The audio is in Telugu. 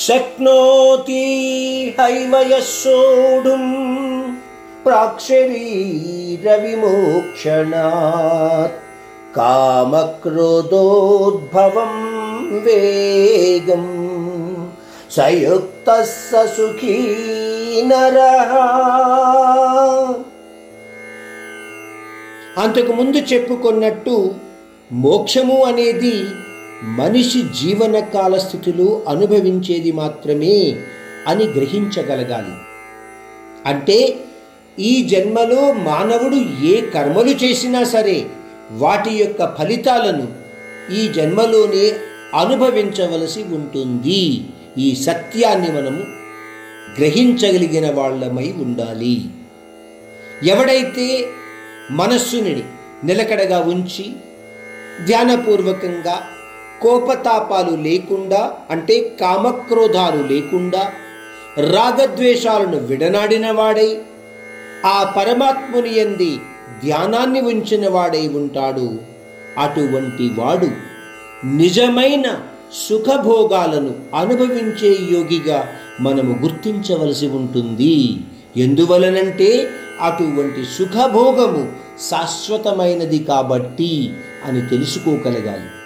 शक्नोति हैवयः सोढुं प्राक्शरीरविमोक्षणात् कामक्रोधोद्भवं वेगम् सयुक्तः स सुखी నరః అంతకుముందు చెప్పుకున్నట్టు మోక్షము అనేది మనిషి జీవనకాల స్థితిలో అనుభవించేది మాత్రమే అని గ్రహించగలగాలి. అంటే ఈ జన్మలో మానవుడు ఏ కర్మలు చేసినా సరే వాటి యొక్క ఫలితాలను ఈ జన్మలోనే అనుభవించవలసి ఉంటుంది. ఈ సత్యాన్ని మనము గ్రహించగలిగిన వాళ్ళమై ఉండాలి. ఎవడైతే మనస్సుని నిలకడగా ఉంచి ధ్యానపూర్వకంగా కోపతాపాలు లేకుండా అంటే కామక్రోధాలు లేకుండా రాగద్వేషాలను విడనాడిన వాడై ఆ పరమాత్ముని ఎంది ధ్యానాన్ని ఉంచిన వాడై ఉంటాడు. అటువంటి వాడు నిజమైన సుఖభోగాలను అనుభవించే యోగిగా మనము గుర్తించవలసి ఉంటుంది. ఎందువలనంటే అటువంటి సుఖభోగము శాశ్వతమైనది కాబట్టి అని తెలుసుకోగలగాలి.